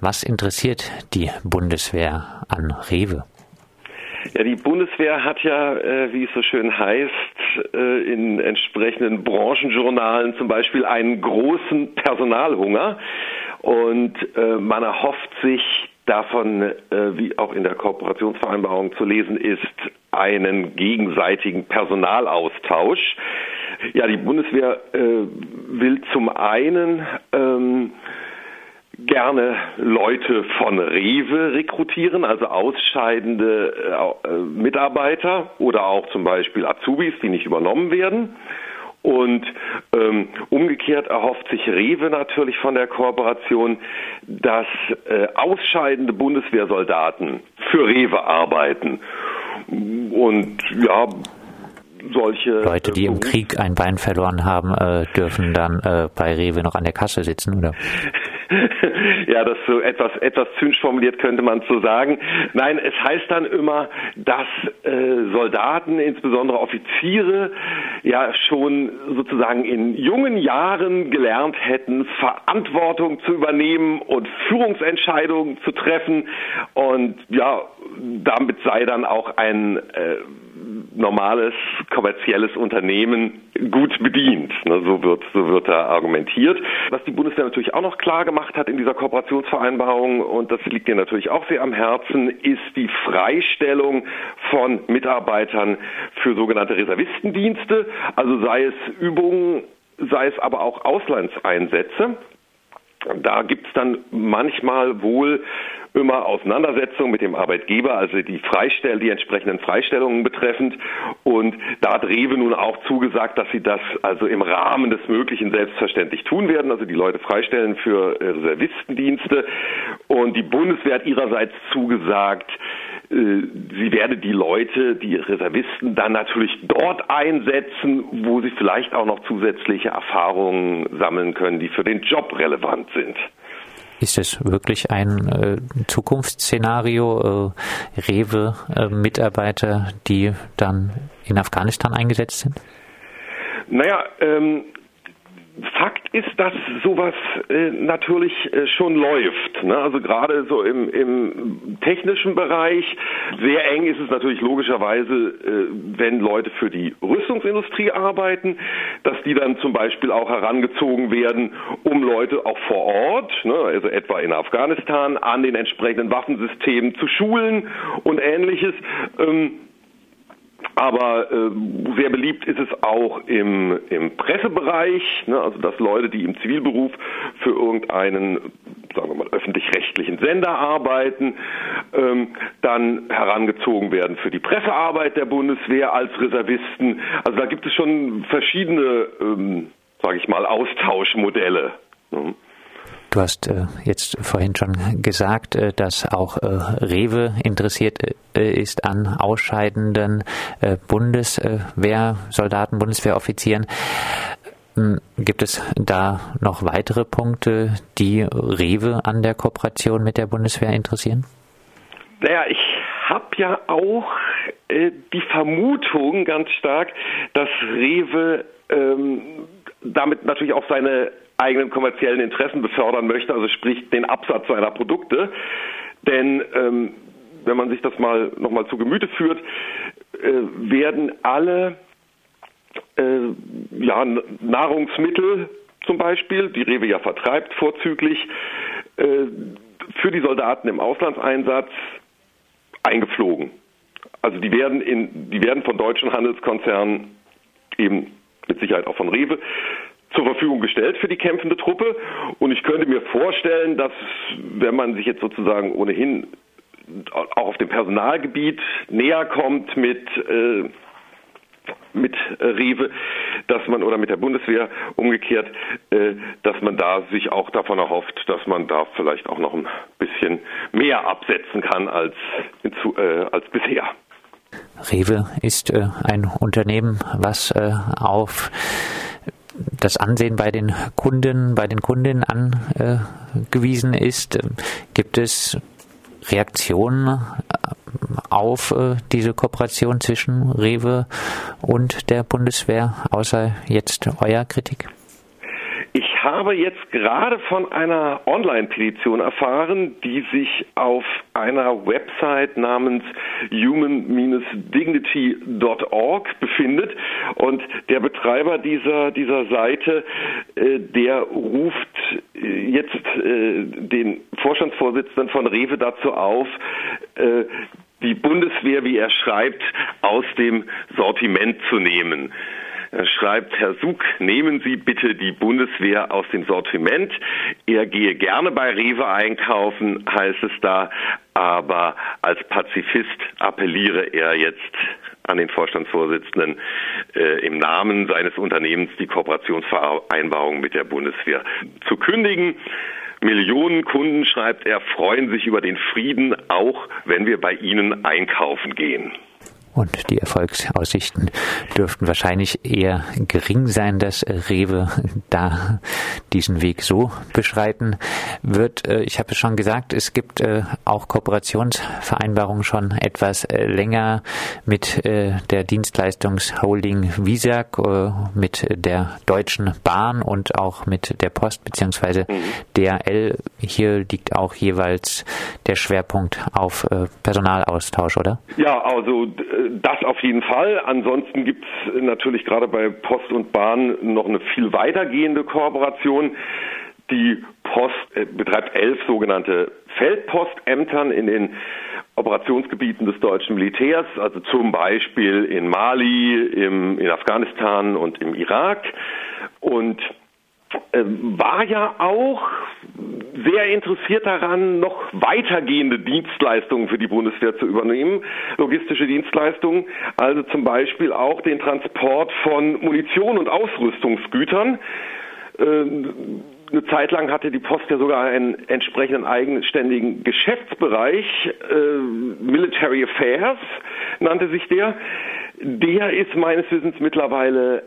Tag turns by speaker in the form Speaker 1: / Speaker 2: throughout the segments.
Speaker 1: was interessiert die Bundeswehr an Rewe?
Speaker 2: Ja, die Bundeswehr hat ja, äh, wie es so schön heißt, äh, in entsprechenden Branchenjournalen zum Beispiel einen großen Personalhunger. Und äh, man erhofft sich davon, äh, wie auch in der Kooperationsvereinbarung zu lesen ist, einen gegenseitigen Personalaustausch. Ja, die Bundeswehr äh, will zum einen ähm, gerne Leute von Rewe rekrutieren, also ausscheidende äh, Mitarbeiter oder auch zum Beispiel Azubis, die nicht übernommen werden. Und ähm, umgekehrt erhofft sich Rewe natürlich von der Kooperation, dass äh, ausscheidende Bundeswehrsoldaten für Rewe arbeiten. Und ja, solche
Speaker 1: Leute, die im Krieg ein Bein verloren haben, äh, dürfen dann äh, bei Rewe noch an der Kasse sitzen, oder?
Speaker 2: ja, das so etwas etwas zynisch formuliert könnte man so sagen. Nein, es heißt dann immer, dass äh, Soldaten, insbesondere Offiziere, ja schon sozusagen in jungen Jahren gelernt hätten, Verantwortung zu übernehmen und Führungsentscheidungen zu treffen und ja, damit sei dann auch ein äh, normales kommerzielles Unternehmen gut bedient. Ne, so wird so wird da argumentiert. Was die Bundeswehr natürlich auch noch klar gemacht hat in dieser Kooperationsvereinbarung und das liegt ihr natürlich auch sehr am Herzen, ist die Freistellung von Mitarbeitern für sogenannte Reservistendienste, also sei es Übungen, sei es aber auch Auslandseinsätze. Da gibt es dann manchmal wohl immer Auseinandersetzungen mit dem Arbeitgeber, also die Freistell, die entsprechenden Freistellungen betreffend. Und da hat Rewe nun auch zugesagt, dass sie das also im Rahmen des Möglichen selbstverständlich tun werden, also die Leute freistellen für äh, Reservistendienste. Und die Bundeswehr hat ihrerseits zugesagt, sie werde die Leute, die Reservisten, dann natürlich dort einsetzen, wo sie vielleicht auch noch zusätzliche Erfahrungen sammeln können, die für den Job relevant sind.
Speaker 1: Ist es wirklich ein äh, Zukunftsszenario, äh, Rewe-Mitarbeiter, äh, die dann in Afghanistan eingesetzt sind?
Speaker 2: Naja, ähm, Fakt ist, dass sowas äh, natürlich äh, schon läuft. Ne? Also gerade so im, im technischen Bereich. Sehr eng ist es natürlich logischerweise, äh, wenn Leute für die Rüstungsindustrie arbeiten, dass die dann zum Beispiel auch herangezogen werden, um Leute auch vor Ort, ne, also etwa in Afghanistan, an den entsprechenden Waffensystemen zu schulen und ähnliches. Ähm, aber äh, sehr beliebt ist es auch im, im Pressebereich, ne, also dass Leute, die im Zivilberuf für irgendeinen, sagen wir mal, öffentlich-rechtlichen Sender arbeiten, ähm, dann herangezogen werden für die Pressearbeit der Bundeswehr als Reservisten. Also da gibt es schon verschiedene, ähm, sage ich mal, Austauschmodelle.
Speaker 1: Ne. Du hast äh, jetzt vorhin schon gesagt, äh, dass auch äh, Rewe interessiert ist an ausscheidenden Bundeswehrsoldaten, Bundeswehroffizieren. Ähm, gibt es da noch weitere Punkte, die Rewe an der Kooperation mit der Bundeswehr interessieren?
Speaker 2: Naja, ich habe ja auch die Vermutung ganz stark, dass Rewe ähm, damit natürlich auch seine eigenen kommerziellen Interessen befördern möchte, also sprich den Absatz seiner Produkte. Denn ähm, wenn man sich das mal nochmal zu Gemüte führt, äh, werden alle äh, ja, Nahrungsmittel zum Beispiel, die Rewe ja vertreibt vorzüglich, äh, für die Soldaten im Auslandseinsatz eingeflogen. Also die werden in, die werden von deutschen Handelskonzernen eben mit Sicherheit auch von Rewe zur Verfügung gestellt für die kämpfende Truppe. Und ich könnte mir vorstellen, dass wenn man sich jetzt sozusagen ohnehin auch auf dem Personalgebiet näher kommt mit äh, mit Rewe, dass man oder mit der Bundeswehr umgekehrt, äh, dass man da sich auch davon erhofft, dass man da vielleicht auch noch ein bisschen mehr absetzen kann als, äh, als bisher.
Speaker 1: Rewe ist äh, ein Unternehmen, was äh, auf das Ansehen bei den Kunden, bei den Kundinnen angewiesen ist. Gibt es Reaktionen äh, auf äh, diese Kooperation zwischen Rewe und der Bundeswehr, außer jetzt euer Kritik?
Speaker 2: Habe jetzt gerade von einer Online-Petition erfahren, die sich auf einer Website namens human-dignity.org befindet. Und der Betreiber dieser, dieser Seite, äh, der ruft äh, jetzt äh, den Vorstandsvorsitzenden von Rewe dazu auf, äh, die Bundeswehr, wie er schreibt, aus dem Sortiment zu nehmen. Er schreibt, Herr Sug, nehmen Sie bitte die Bundeswehr aus dem Sortiment. Er gehe gerne bei Rewe einkaufen, heißt es da, aber als Pazifist appelliere er jetzt an den Vorstandsvorsitzenden äh, im Namen seines Unternehmens die Kooperationsvereinbarung mit der Bundeswehr zu kündigen. Millionen Kunden, schreibt er, freuen sich über den Frieden, auch wenn wir bei ihnen einkaufen gehen.
Speaker 1: Und die Erfolgsaussichten dürften wahrscheinlich eher gering sein, dass Rewe da diesen Weg so beschreiten wird. Äh, ich habe es schon gesagt, es gibt äh, auch Kooperationsvereinbarungen schon etwas äh, länger mit der Dienstleistungsholding Visag, mit der Deutschen Bahn und auch mit der Post bzw. Mhm. DRL. Hier liegt auch jeweils der Schwerpunkt auf Personalaustausch, oder?
Speaker 2: Ja, also das auf jeden Fall. Ansonsten gibt es natürlich gerade bei Post und Bahn noch eine viel weitergehende Kooperation. Die Post äh, betreibt elf sogenannte Feldpostämtern in den Operationsgebieten des deutschen Militärs, also zum Beispiel in Mali, im, in Afghanistan und im Irak. Und war ja auch sehr interessiert daran, noch weitergehende Dienstleistungen für die Bundeswehr zu übernehmen, logistische Dienstleistungen, also zum Beispiel auch den Transport von Munition und Ausrüstungsgütern. Äh, eine Zeit lang hatte die Post ja sogar einen entsprechenden eigenständigen Geschäftsbereich, äh, Military Affairs nannte sich der. Der ist meines Wissens mittlerweile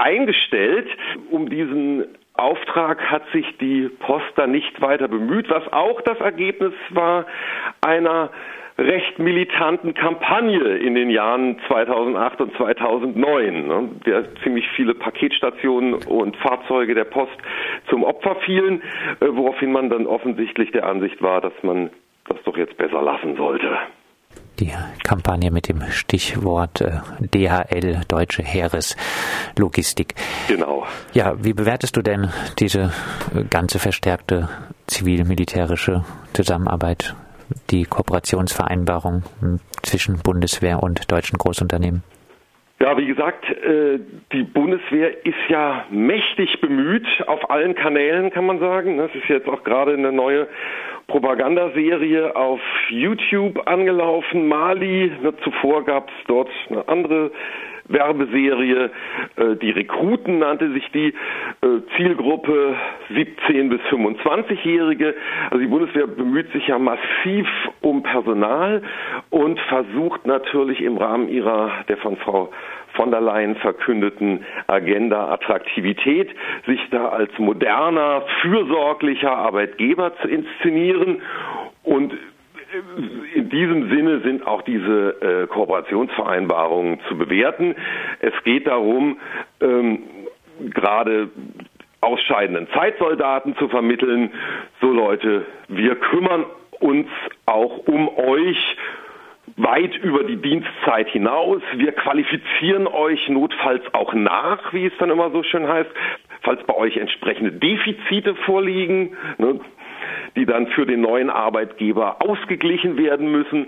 Speaker 2: eingestellt. Um diesen Auftrag hat sich die Post dann nicht weiter bemüht, was auch das Ergebnis war einer recht militanten Kampagne in den Jahren 2008 und 2009, ne, der ziemlich viele Paketstationen und Fahrzeuge der Post zum Opfer fielen, äh, woraufhin man dann offensichtlich der Ansicht war, dass man das doch jetzt besser lassen sollte
Speaker 1: die Kampagne mit dem Stichwort äh, DHL, Deutsche Heereslogistik.
Speaker 2: Genau.
Speaker 1: Ja, wie bewertest du denn diese äh, ganze verstärkte zivil-militärische Zusammenarbeit, die Kooperationsvereinbarung hm, zwischen Bundeswehr und deutschen Großunternehmen?
Speaker 2: Ja, wie gesagt, äh, die Bundeswehr ist ja mächtig bemüht auf allen Kanälen, kann man sagen. Das ist jetzt auch gerade eine neue Propagandaserie auf YouTube angelaufen, Mali. Zuvor gab es dort eine andere Werbeserie. Äh, die Rekruten nannte sich die äh, Zielgruppe 17 bis 25-Jährige. Also die Bundeswehr bemüht sich ja massiv um Personal und versucht natürlich im Rahmen ihrer, der von Frau von der Leyen verkündeten Agenda Attraktivität, sich da als moderner, fürsorglicher Arbeitgeber zu inszenieren und in diesem Sinne sind auch diese äh, Kooperationsvereinbarungen zu bewerten. Es geht darum, ähm, gerade ausscheidenden Zeitsoldaten zu vermitteln, so Leute, wir kümmern uns auch um euch weit über die Dienstzeit hinaus. Wir qualifizieren euch notfalls auch nach, wie es dann immer so schön heißt, falls bei euch entsprechende Defizite vorliegen. Ne, die dann für den neuen Arbeitgeber ausgeglichen werden müssen.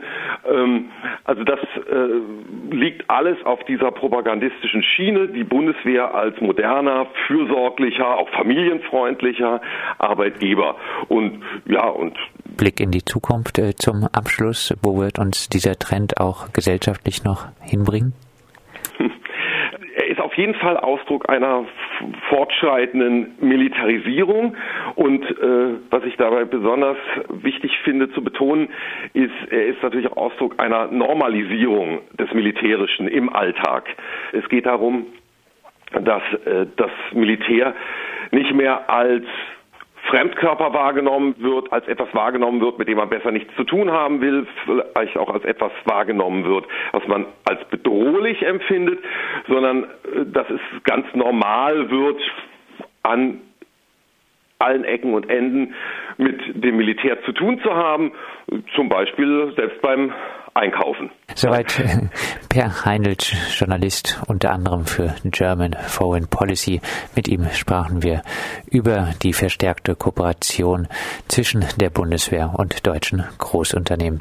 Speaker 2: Ähm, also das äh, liegt alles auf dieser propagandistischen Schiene, die Bundeswehr als moderner, fürsorglicher, auch familienfreundlicher Arbeitgeber. Und ja, und
Speaker 1: Blick in die Zukunft äh, zum Abschluss. Wo wird uns dieser Trend auch gesellschaftlich noch hinbringen?
Speaker 2: Er ist auf jeden Fall Ausdruck einer fortschreitenden Militarisierung. Und äh, was ich dabei besonders wichtig finde zu betonen, ist, er ist natürlich auch Ausdruck einer Normalisierung des Militärischen im Alltag. Es geht darum, dass äh, das Militär nicht mehr als Fremdkörper wahrgenommen wird, als etwas wahrgenommen wird, mit dem man besser nichts zu tun haben will, vielleicht auch als etwas wahrgenommen wird, was man als bedrohlich empfindet, sondern äh, dass es ganz normal wird, an allen Ecken und Enden mit dem Militär zu tun zu haben, zum Beispiel selbst beim Einkaufen.
Speaker 1: Soweit Per Heinelt, Journalist unter anderem für German Foreign Policy. Mit ihm sprachen wir über die verstärkte Kooperation zwischen der Bundeswehr und deutschen Großunternehmen.